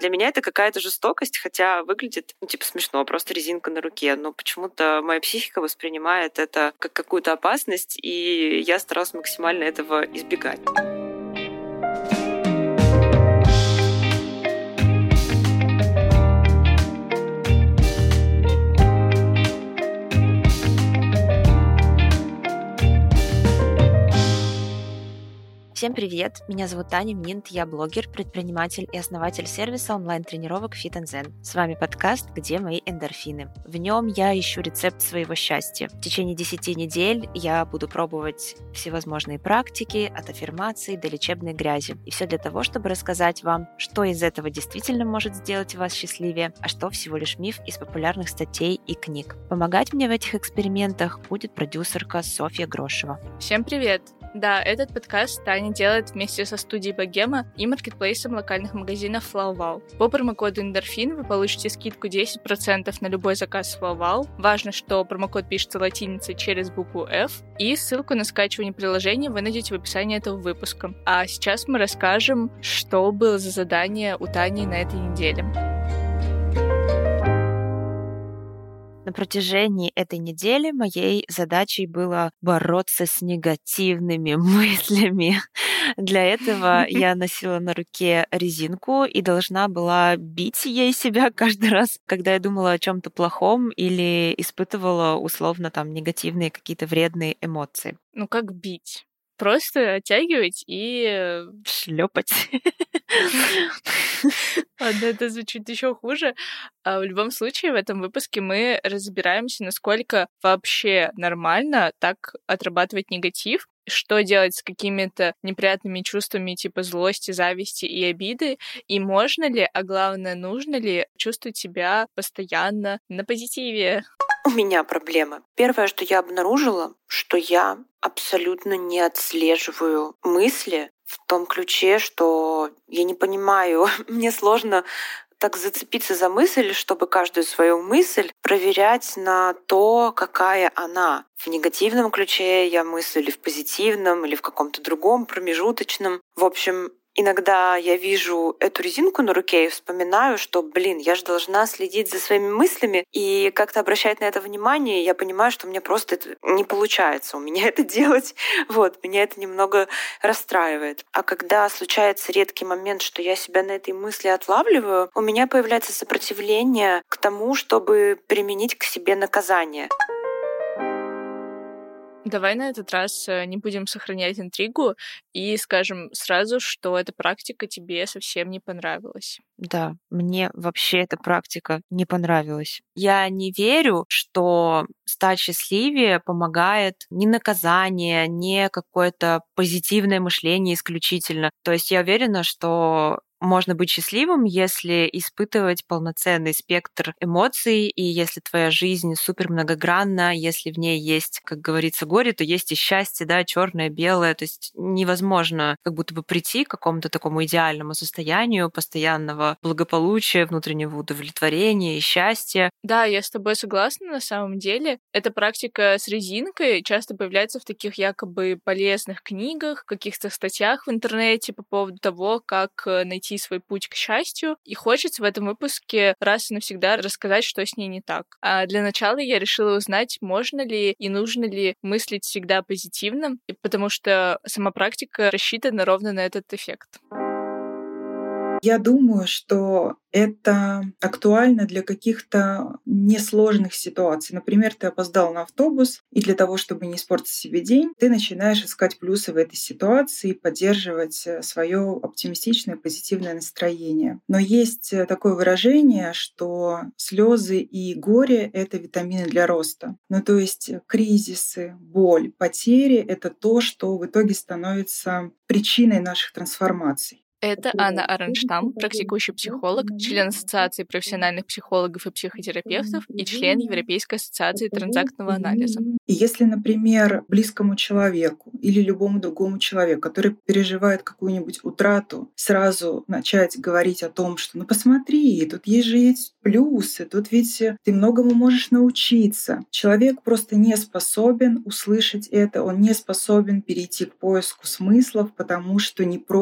Для меня это какая-то жестокость, хотя выглядит, ну, типа, смешно, просто резинка на руке. Но почему-то моя психика воспринимает это как какую-то опасность, и я старалась максимально этого избегать. Всем привет! Меня зовут Таня Минт, я блогер, предприниматель и основатель сервиса онлайн-тренировок Fit Zen. С вами подкаст «Где мои эндорфины?». В нем я ищу рецепт своего счастья. В течение 10 недель я буду пробовать всевозможные практики, от аффирмаций до лечебной грязи. И все для того, чтобы рассказать вам, что из этого действительно может сделать вас счастливее, а что всего лишь миф из популярных статей и книг. Помогать мне в этих экспериментах будет продюсерка Софья Грошева. Всем привет! Да, этот подкаст Таня делает вместе со студией Богема и маркетплейсом локальных магазинов FlowWow. По промокоду Эндорфин вы получите скидку 10% на любой заказ FlowWow. Важно, что промокод пишется латиницей через букву F, и ссылку на скачивание приложения вы найдете в описании этого выпуска. А сейчас мы расскажем, что было за задание у Тани на этой неделе. На протяжении этой недели моей задачей было бороться с негативными мыслями. Для этого я носила на руке резинку и должна была бить ей себя каждый раз, когда я думала о чем-то плохом или испытывала условно там негативные какие-то вредные эмоции. Ну как бить? Просто оттягивать и э, шлепать. Ладно, это звучит еще хуже. А в любом случае, в этом выпуске мы разбираемся, насколько вообще нормально так отрабатывать негатив, что делать с какими-то неприятными чувствами типа злости, зависти и обиды, и можно ли, а главное, нужно ли чувствовать себя постоянно на позитиве. У меня проблема. Первое, что я обнаружила, что я абсолютно не отслеживаю мысли в том ключе, что я не понимаю, мне сложно так зацепиться за мысль, чтобы каждую свою мысль проверять на то, какая она. В негативном ключе я мыслю или в позитивном, или в каком-то другом промежуточном. В общем, иногда я вижу эту резинку на руке и вспоминаю, что, блин, я же должна следить за своими мыслями и как-то обращать на это внимание. И я понимаю, что мне просто это не получается у меня это делать. Вот, меня это немного расстраивает. А когда случается редкий момент, что я себя на этой мысли отлавливаю, у меня появляется сопротивление к тому, чтобы применить к себе наказание. Давай на этот раз э, не будем сохранять интригу и скажем сразу, что эта практика тебе совсем не понравилась. Да, мне вообще эта практика не понравилась. Я не верю, что стать счастливее помогает ни наказание, ни какое-то позитивное мышление исключительно. То есть я уверена, что можно быть счастливым, если испытывать полноценный спектр эмоций, и если твоя жизнь супер многогранна, если в ней есть, как говорится, горе, то есть и счастье, да, черное, белое. То есть невозможно как будто бы прийти к какому-то такому идеальному состоянию постоянного благополучия, внутреннего удовлетворения и счастья. Да, я с тобой согласна на самом деле. Эта практика с резинкой часто появляется в таких якобы полезных книгах, каких-то статьях в интернете по поводу того, как э, найти найти свой путь к счастью. И хочется в этом выпуске раз и навсегда рассказать, что с ней не так. А для начала я решила узнать, можно ли и нужно ли мыслить всегда позитивно, потому что сама практика рассчитана ровно на этот эффект. Я думаю, что это актуально для каких-то несложных ситуаций. Например, ты опоздал на автобус, и для того, чтобы не испортить себе день, ты начинаешь искать плюсы в этой ситуации, поддерживать э, свое оптимистичное, позитивное настроение. Но есть э, такое выражение, что слезы и горе — это витамины для роста. Ну, то есть кризисы, боль, потери — это то, что в итоге становится причиной наших трансформаций. Это Анна Аронштам, практикующий психолог, член Ассоциации профессиональных психологов и психотерапевтов и член Европейской ассоциации транзактного анализа. И если, например, близкому человеку или любому другому человеку, который переживает какую-нибудь утрату, сразу начать говорить о том, что ну посмотри, тут есть же есть плюсы, тут ведь ты многому можешь научиться. Человек просто не способен услышать это, он не способен перейти к поиску смыслов, потому что не потеряно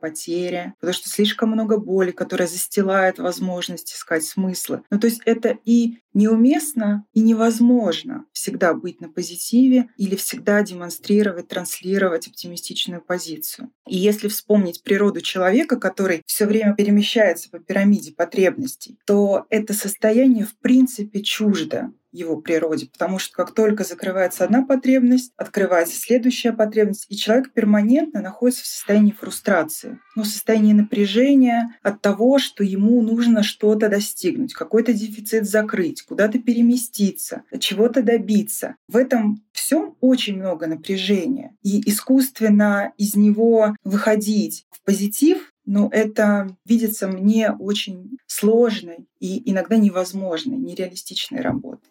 потеря, потому что слишком много боли, которая застилает возможность искать смыслы. Ну, то есть это и неуместно, и невозможно всегда быть на позитиве или всегда демонстрировать, транслировать оптимистичную позицию. И если вспомнить природу человека, который все время перемещается по пирамиде потребностей, то это состояние в принципе чуждо его природе, потому что как только закрывается одна потребность, открывается следующая потребность, и человек перманентно находится в состоянии фрустрации, ну, в состоянии напряжения от того, что ему нужно что-то достигнуть, какой-то дефицит закрыть, куда-то переместиться, чего-то добиться. В этом всем очень много напряжения. И искусственно из него выходить в позитив но это видится мне очень сложной и иногда невозможной, нереалистичной работой.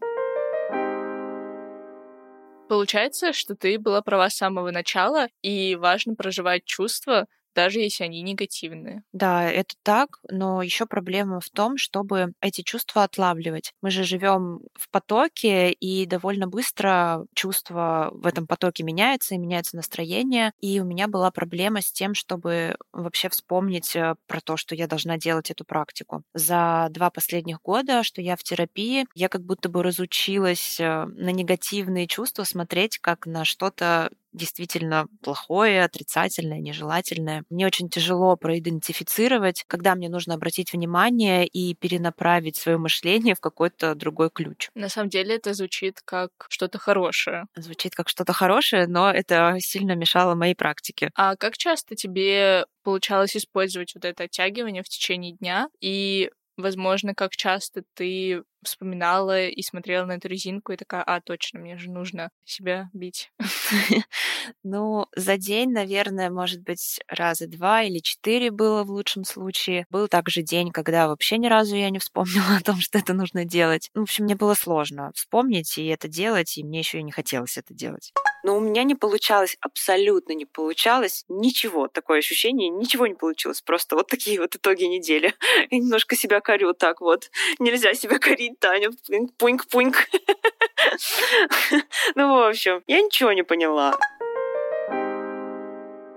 Получается, что ты была права с самого начала, и важно проживать чувства, даже если они негативные. Да, это так, но еще проблема в том, чтобы эти чувства отлавливать. Мы же живем в потоке, и довольно быстро чувства в этом потоке меняются, и меняется настроение. И у меня была проблема с тем, чтобы вообще вспомнить э, про то, что я должна делать эту практику. За два последних года, что я в терапии, я как будто бы разучилась э, на негативные чувства смотреть как на что-то действительно плохое, отрицательное, нежелательное. Мне очень тяжело проидентифицировать, когда мне нужно обратить внимание и перенаправить свое мышление в какой-то другой ключ. На самом деле это звучит как что-то хорошее. Звучит как что-то хорошее, но это сильно мешало моей практике. А как часто тебе получалось использовать вот это оттягивание в течение дня? И возможно, как часто ты вспоминала и смотрела на эту резинку и такая, а, точно, мне же нужно себя бить. Ну, за день, наверное, может быть, раза два или четыре было в лучшем случае. Был также день, когда вообще ни разу я не вспомнила о том, что это нужно делать. Ну, в общем, мне было сложно вспомнить и это делать, и мне еще и не хотелось это делать. Но у меня не получалось, абсолютно не получалось ничего. Такое ощущение, ничего не получилось. Просто вот такие вот итоги недели. И немножко себя корю так вот. Нельзя себя корить, Таня. Пуньк-пуньк. Ну, в общем, я ничего не поняла.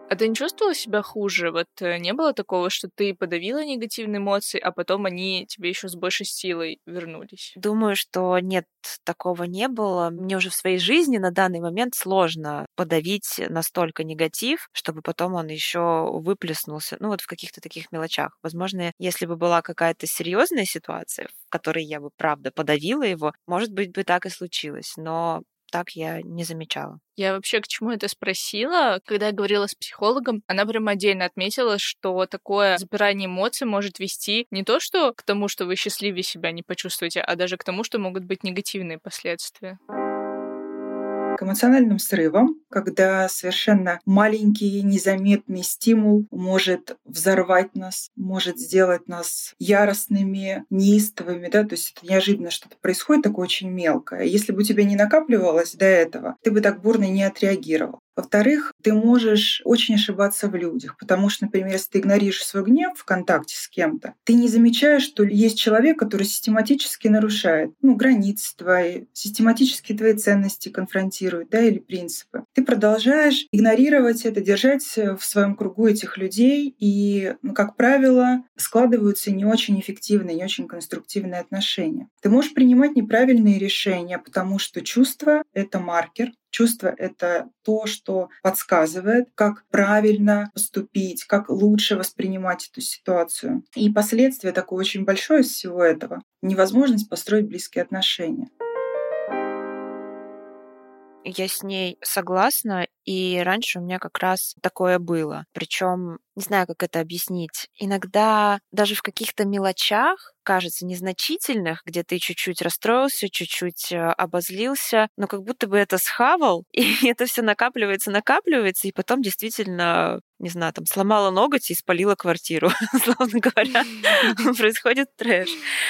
А ты не чувствовала себя хуже? Вот э, не было такого, что ты подавила негативные эмоции, а потом они тебе еще с большей силой вернулись? Думаю, что нет, такого не было. Мне уже в своей жизни на данный момент сложно подавить настолько негатив, чтобы потом он еще выплеснулся, ну вот в каких-то таких мелочах. Возможно, если бы была какая-то серьезная ситуация, в которой я бы правда подавила его, может быть бы так и случилось. Но так я не замечала. Я вообще к чему это спросила? Когда я говорила с психологом, она прям отдельно отметила, что такое запирание эмоций может вести не то, что к тому, что вы счастливее себя не почувствуете, а даже к тому, что могут быть негативные последствия к эмоциональным срывам, когда совершенно маленький незаметный стимул может взорвать нас, может сделать нас яростными, неистовыми, да, то есть это неожиданно что-то происходит такое очень мелкое. Если бы у тебя не накапливалось до этого, ты бы так бурно не отреагировал. Во-вторых, ты можешь очень ошибаться в людях, потому что, например, если ты игнорируешь свой гнев в контакте с кем-то, ты не замечаешь, что есть человек, который систематически нарушает ну, границы твои, систематически твои ценности конфронтирует, да, или принципы. Ты продолжаешь игнорировать это, держать в своем кругу этих людей, и, ну, как правило, складываются не очень эффективные, не очень конструктивные отношения. Ты можешь принимать неправильные решения, потому что чувство — это маркер, Чувство — это то, что подсказывает, как правильно поступить, как лучше воспринимать эту ситуацию. И последствия такое очень большое из всего этого — невозможность построить близкие отношения. Я с ней согласна, и раньше у меня как раз такое было. Причем не знаю, как это объяснить. Иногда даже в каких-то мелочах кажется незначительных, где ты чуть-чуть расстроился, чуть-чуть э, обозлился, но как будто бы это схавал, и это все накапливается, накапливается, и потом действительно не знаю, там сломала ноготь и спалила квартиру, словно говоря, происходит трэш.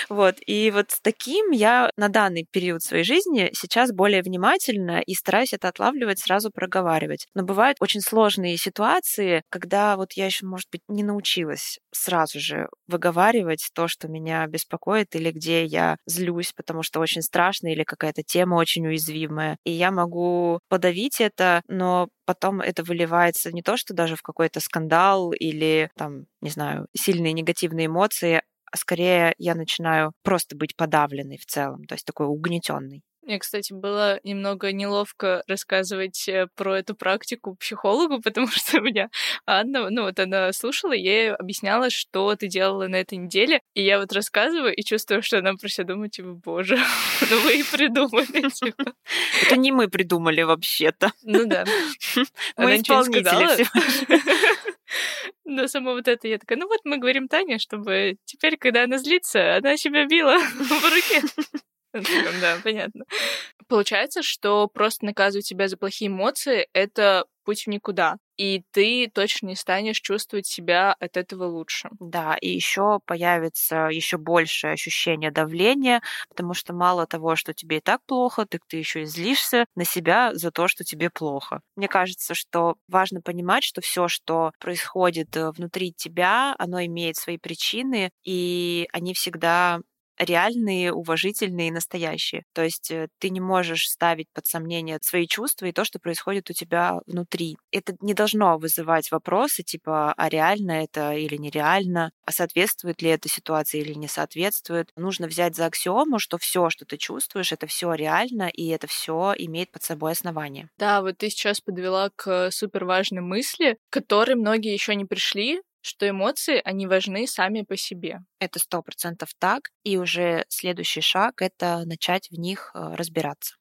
Вот. И вот с таким я на данный период своей жизни сейчас более внимательна и стараюсь это отлавливать, сразу проговаривать. Но бывают очень сложные ситуации, когда вот я еще, может быть, не научилась сразу же выговаривать то, что меня беспокоит или где я злюсь, потому что очень страшно или какая-то тема очень уязвимая. И я могу подавить это, но потом это выливается не то, что даже в какой-то скандал или там, не знаю, сильные негативные эмоции, а скорее я начинаю просто быть подавленной в целом, то есть такой угнетенный. Мне, кстати, было немного неловко рассказывать э, про эту практику психологу, потому что у меня Анна, ну вот она слушала, я ей объясняла, что ты делала на этой неделе, и я вот рассказываю и чувствую, что она про себя думает, типа, боже, ну вы и придумали, типа. Это не мы придумали вообще-то. Ну да. Мы исполнители Но само вот это я такая, ну вот мы говорим Тане, чтобы теперь, когда она злится, она себя била в руке. Да, понятно. Получается, что просто наказывать себя за плохие эмоции — это путь в никуда. И ты точно не станешь чувствовать себя от этого лучше. Да, и еще появится еще большее ощущение давления, потому что мало того, что тебе и так плохо, так ты еще и злишься на себя за то, что тебе плохо. Мне кажется, что важно понимать, что все, что происходит э, внутри тебя, оно имеет свои причины, и они всегда реальные, уважительные и настоящие. То есть э, ты не можешь ставить под сомнение свои чувства и то, что происходит у тебя внутри. Это не должно вызывать вопросы типа, а реально это или нереально, а соответствует ли эта ситуация или не соответствует. Нужно взять за аксиому, что все, что ты чувствуешь, это все реально, и это все имеет под собой основание. Да, вот ты сейчас подвела к супер важной мысли, к которой многие еще не пришли, что эмоции, они важны сами по себе. Это сто процентов так, и уже следующий шаг — это начать в них э, разбираться.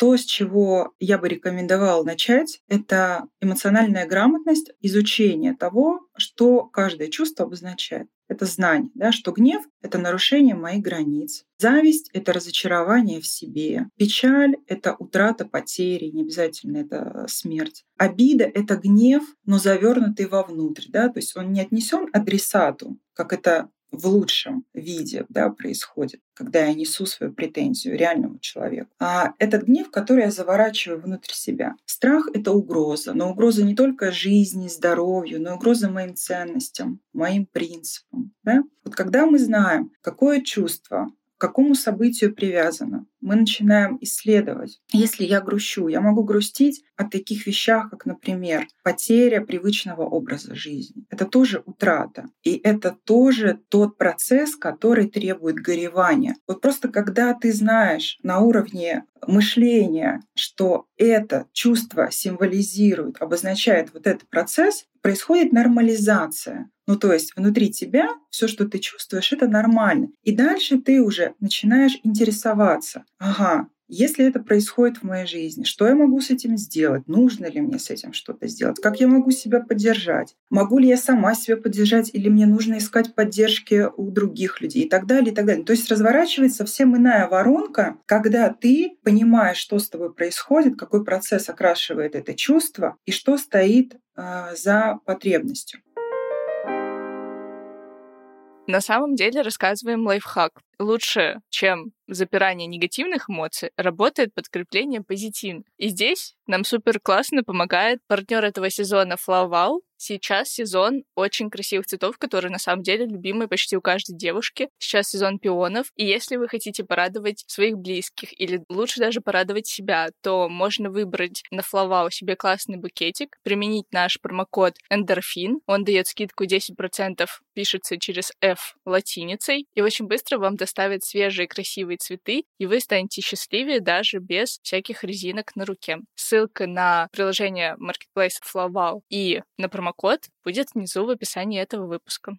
То, с чего я бы рекомендовала начать, это эмоциональная грамотность, изучение того, что каждое чувство обозначает. Это знание, да, что гнев — это нарушение моих границ. Зависть — это разочарование в себе. Печаль — это утрата потери, не обязательно это смерть. Обида — это гнев, но завернутый вовнутрь. Да? То есть он не отнесен адресату, как это в лучшем виде да, происходит, когда я несу свою претензию реальному человеку. А этот гнев, который я заворачиваю внутрь себя. Страх — это угроза, но угроза не только жизни, здоровью, но угроза моим ценностям, моим принципам. Да? Вот когда мы знаем, какое чувство к какому событию привязано. Мы начинаем исследовать. Если я грущу, я могу грустить о таких вещах, как, например, потеря привычного образа жизни. Это тоже утрата. И это тоже тот процесс, который требует горевания. Вот просто когда ты знаешь на уровне мышления, что это чувство символизирует, обозначает вот этот процесс, происходит нормализация. Ну, то есть внутри тебя все, что ты чувствуешь, это нормально. И дальше ты уже начинаешь интересоваться. Ага, если это происходит в моей жизни, что я могу с этим сделать? Нужно ли мне с этим что-то сделать? Как я могу себя поддержать? Могу ли я сама себя поддержать или мне нужно искать поддержки у других людей и так далее, и так далее. То есть разворачивается совсем иная воронка, когда ты понимаешь, что с тобой происходит, какой процесс окрашивает это чувство и что стоит э, за потребностью. На самом деле рассказываем лайфхак. Лучше, чем запирание негативных эмоций, работает подкрепление позитивных. И здесь нам супер классно помогает партнер этого сезона Флавал, Сейчас сезон очень красивых цветов, которые на самом деле любимые почти у каждой девушки. Сейчас сезон пионов. И если вы хотите порадовать своих близких или лучше даже порадовать себя, то можно выбрать на Флавау себе классный букетик, применить наш промокод эндорфин. Он дает скидку 10%, пишется через F латиницей. И очень быстро вам доставят свежие красивые цветы, и вы станете счастливее даже без всяких резинок на руке. Ссылка на приложение Marketplace Flavau и на промокод промокод будет внизу в описании этого выпуска.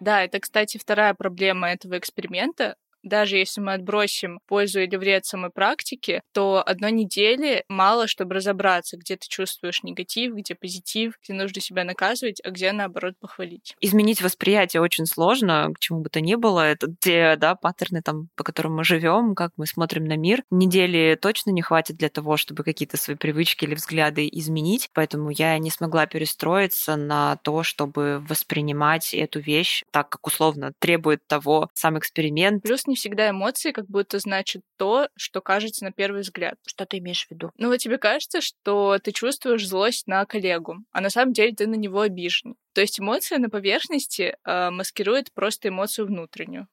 Да, это, кстати, вторая проблема этого эксперимента даже если мы отбросим пользу или вред самой практики, то одной недели мало, чтобы разобраться, где ты чувствуешь негатив, где позитив, где нужно себя наказывать, а где, наоборот, похвалить. Изменить восприятие очень сложно, к чему бы то ни было. Это те да, паттерны, там, по которым мы живем, как мы смотрим на мир. Недели точно не хватит для того, чтобы какие-то свои привычки или взгляды изменить, поэтому я не смогла перестроиться на то, чтобы воспринимать эту вещь так, как условно требует того сам эксперимент. Плюс не всегда эмоции как будто значит то, что кажется на первый взгляд. Что ты имеешь в виду? Ну вот тебе кажется, что ты чувствуешь злость на коллегу, а на самом деле ты на него обижен. То есть эмоция на поверхности э, маскирует просто эмоцию внутреннюю.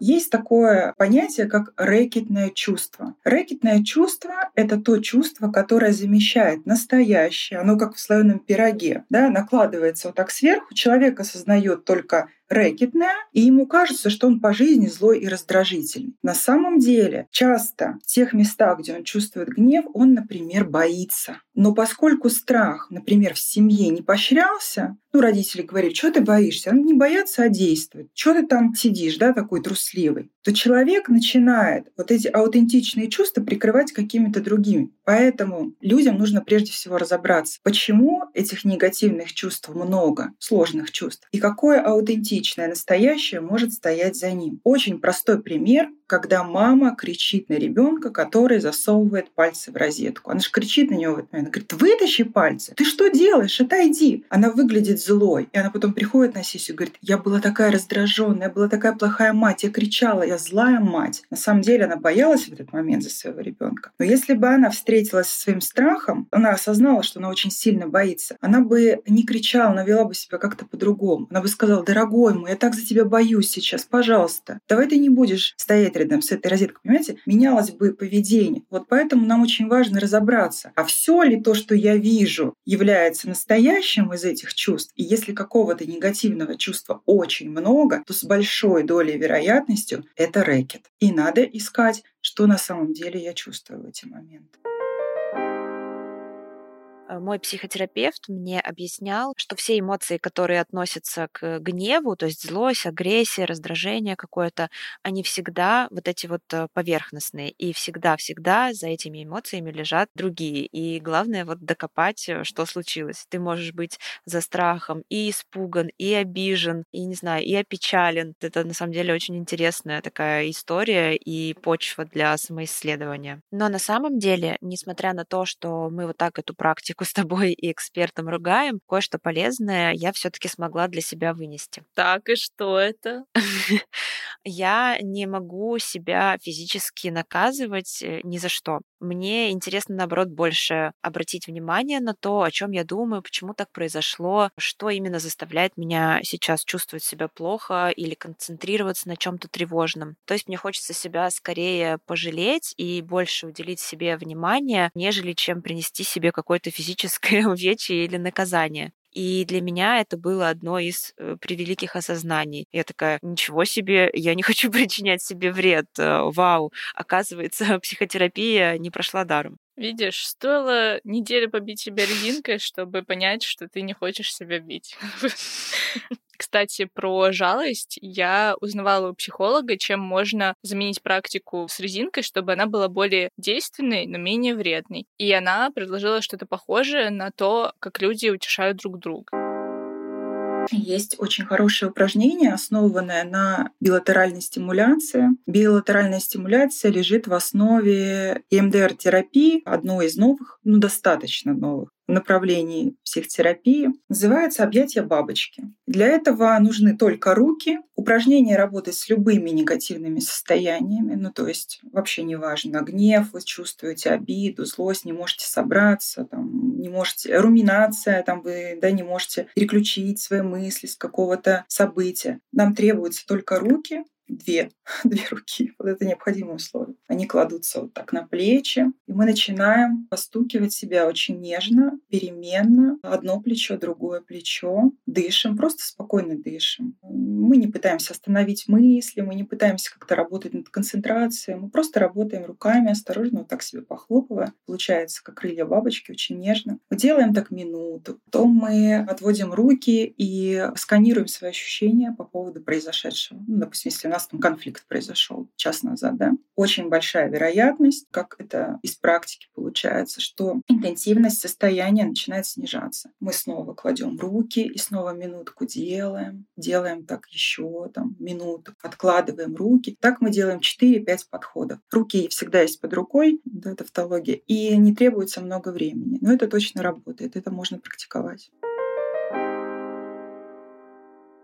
Есть такое понятие, как рэкетное чувство. Рэкетное чувство — это то чувство, которое замещает настоящее. Оно как в слоеном пироге, да, накладывается вот так сверху. Человек осознает только рэкетная, и ему кажется, что он по жизни злой и раздражительный. На самом деле, часто в тех местах, где он чувствует гнев, он, например, боится. Но поскольку страх, например, в семье не поощрялся, ну, родители говорили, что ты боишься? Он не боятся, а действует. Что ты там сидишь, да, такой трусливый? То человек начинает вот эти аутентичные чувства прикрывать какими-то другими. Поэтому людям нужно прежде всего разобраться, почему этих негативных чувств много, сложных чувств, и какое аутентичное настоящее может стоять за ним. Очень простой пример когда мама кричит на ребенка, который засовывает пальцы в розетку. Она же кричит на него в этот момент. Говорит, вытащи пальцы. Ты что делаешь? Отойди. Она выглядит злой. И она потом приходит на сессию и говорит, я была такая раздраженная, я была такая плохая мать, я кричала, я злая мать. На самом деле она боялась в этот момент за своего ребенка. Но если бы она встретилась со своим страхом, она осознала, что она очень сильно боится, она бы не кричала, она вела бы себя как-то по-другому. Она бы сказала, дорогой мой, я так за тебя боюсь сейчас, пожалуйста, давай ты не будешь стоять рядом с этой розеткой, понимаете, менялось бы поведение. Вот поэтому нам очень важно разобраться, а все ли то, что я вижу, является настоящим из этих чувств. И если какого-то негативного чувства очень много, то с большой долей вероятностью это рэкет. И надо искать, что на самом деле я чувствую в эти моменты. Э, мой психотерапевт мне объяснял, что все эмоции, которые относятся к гневу, то есть злость, агрессия, раздражение какое-то, они всегда вот эти вот э, поверхностные. И всегда-всегда за этими эмоциями лежат другие. И главное вот докопать, э, что случилось. Ты можешь быть за страхом и испуган, и обижен, и, не знаю, и опечален. Это на самом деле очень интересная такая история и почва для самоисследования. Но на самом деле, несмотря на то, что мы вот так эту практику с тобой и экспертом ругаем, кое-что полезное я все-таки смогла для себя вынести. Так, и что это? Я не могу себя физически наказывать э, ни за что. Мне интересно, наоборот, больше обратить внимание на то, о чем я думаю, почему так произошло, что именно заставляет меня сейчас чувствовать себя плохо или концентрироваться на чем-то тревожном. То есть мне хочется себя скорее пожалеть и больше уделить себе внимание, нежели чем принести себе какое-то физическое увечье или наказание. И для меня это было одно из э, превеликих осознаний. Я такая, ничего себе, я не хочу причинять себе вред. Э, вау, оказывается, психотерапия не прошла даром. Видишь, стоило неделю побить себя резинкой, чтобы понять, что ты не хочешь себя бить. Кстати, про жалость я узнавала у психолога, чем можно заменить практику с резинкой, чтобы она была более действенной, но менее вредной. И она предложила что-то похожее на то, как люди утешают друг друга. Есть очень хорошее упражнение, основанное на билатеральной стимуляции. Билатеральная стимуляция лежит в основе EMDR-терапии, одной из новых, ну достаточно новых направлений психотерапии, называется «Объятия бабочки». Для этого нужны только руки. Упражнение работает с любыми негативными состояниями, ну то есть вообще не важно, гнев, вы чувствуете обиду, злость, не можете собраться, там, не можете, руминация, там, вы да, не можете переключить свои мысли с какого-то события. Нам требуются только руки, две, две руки. Вот это необходимое условие. Они кладутся вот так на плечи, и мы начинаем постукивать себя очень нежно, переменно. Одно плечо, другое плечо. Дышим, просто спокойно дышим. Мы не пытаемся остановить мысли, мы не пытаемся как-то работать над концентрацией. Мы просто работаем руками, осторожно, вот так себе похлопывая. Получается, как крылья бабочки, очень нежно. Мы делаем так минуту. Потом мы отводим руки и сканируем свои ощущения по поводу произошедшего. Ну, допустим, если у нас там конфликт произошел час назад, да, очень большая вероятность, как это из практики получается, что интенсивность состояния начинает снижаться. Мы снова кладем руки и снова минутку делаем, делаем так еще там минуту, откладываем руки. Так мы делаем 4-5 подходов. Руки всегда есть под рукой, да, тавтология, и не требуется много времени. Но это точно работает, это можно практиковать.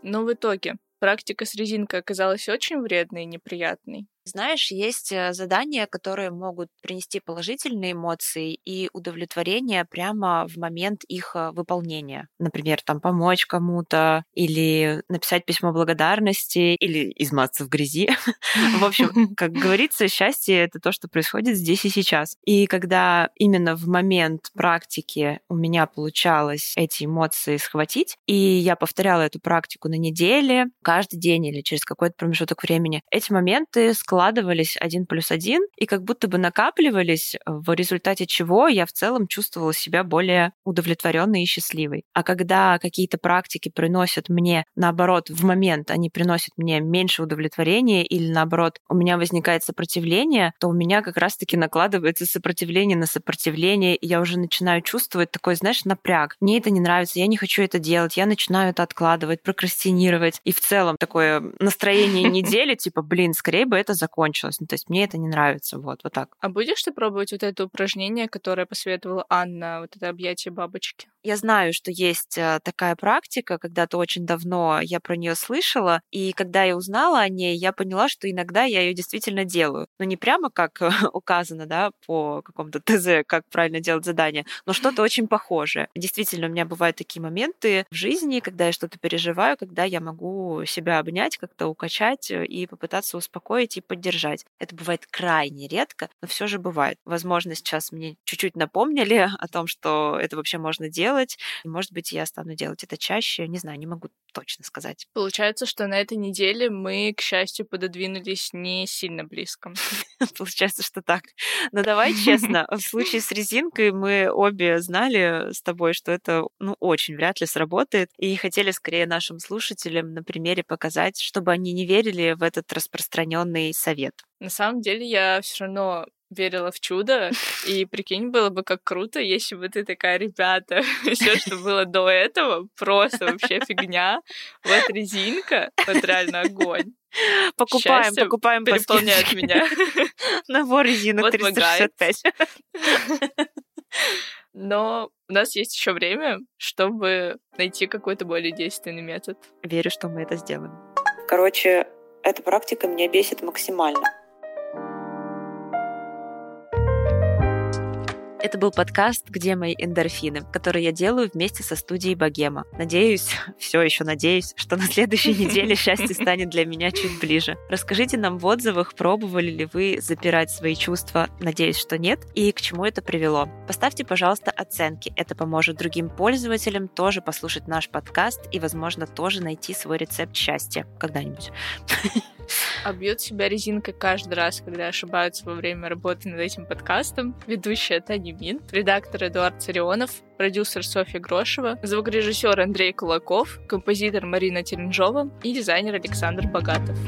Но в итоге Практика с резинкой оказалась очень вредной и неприятной. Знаешь, есть э, задания, которые могут принести положительные эмоции и удовлетворение прямо в момент их э, выполнения. Например, там помочь кому-то или написать письмо благодарности или измазаться в грязи. В общем, как говорится, счастье — это то, что происходит здесь и сейчас. И когда именно в момент практики у меня получалось эти эмоции схватить, и я повторяла эту практику на неделе, каждый день или через какой-то промежуток времени, эти моменты складывались один плюс один и как будто бы накапливались, в результате чего я в целом чувствовала себя более удовлетворенной и счастливой. А когда какие-то практики приносят мне, наоборот, в момент они приносят мне меньше удовлетворения или наоборот у меня возникает сопротивление, то у меня как раз-таки накладывается сопротивление на сопротивление, и я уже начинаю чувствовать такой, знаешь, напряг. Мне это не нравится, я не хочу это делать, я начинаю это откладывать, прокрастинировать. И в целом такое настроение недели, типа, блин, скорее бы это закончилось. Ну, то есть мне это не нравится. Вот, вот так. А будешь ты пробовать вот это упражнение, которое посоветовала Анна, вот это объятие бабочки? Я знаю, что есть э, такая практика, когда-то очень давно я про нее слышала, и когда я узнала о ней, я поняла, что иногда я ее действительно делаю. Но не прямо как указано, да, по какому-то ТЗ, как правильно делать задание, но что-то очень похожее. Действительно, у меня бывают такие моменты в жизни, когда я что-то переживаю, когда я могу себя обнять, как-то укачать э, и попытаться успокоить и поддержать. Это бывает крайне редко, но все же бывает. Возможно, сейчас мне чуть-чуть напомнили о том, что это вообще можно делать. И, может быть, я стану делать это чаще. Не знаю, не могу точно сказать. Получается, что на этой неделе мы, к счастью, пододвинулись не сильно близко. Получается, что так. Но давай честно, в случае с резинкой мы обе знали с тобой, что это ну, очень вряд ли сработает, и хотели скорее нашим слушателям на примере показать, чтобы они не верили в этот распространенный совет. На самом деле я все равно верила в чудо, и прикинь, было бы как круто, если бы ты такая, ребята, все, что было до этого, просто вообще фигня, вот резинка, вот реально огонь. Покупаем, Счастье покупаем переполняет меня. Набор резинок вот 365. Но у нас есть еще время, чтобы найти какой-то более действенный метод. Верю, что мы это сделаем. Короче, эта практика меня бесит максимально. Это был подкаст «Где мои эндорфины», который я делаю вместе со студией Богема. Надеюсь, все еще надеюсь, что на следующей неделе счастье станет для меня чуть ближе. Расскажите нам в отзывах, пробовали ли вы запирать свои чувства, надеюсь, что нет, и к чему это привело. Поставьте, пожалуйста, оценки. Это поможет другим пользователям тоже послушать наш подкаст и, возможно, тоже найти свой рецепт счастья когда-нибудь. А бьет себя резинкой каждый раз, когда ошибаются во время работы над этим подкастом. Ведущая Таня Мин, редактор Эдуард Царионов, продюсер Софья Грошева, звукорежиссер Андрей Кулаков, композитор Марина Теренжова и дизайнер Александр Богатов.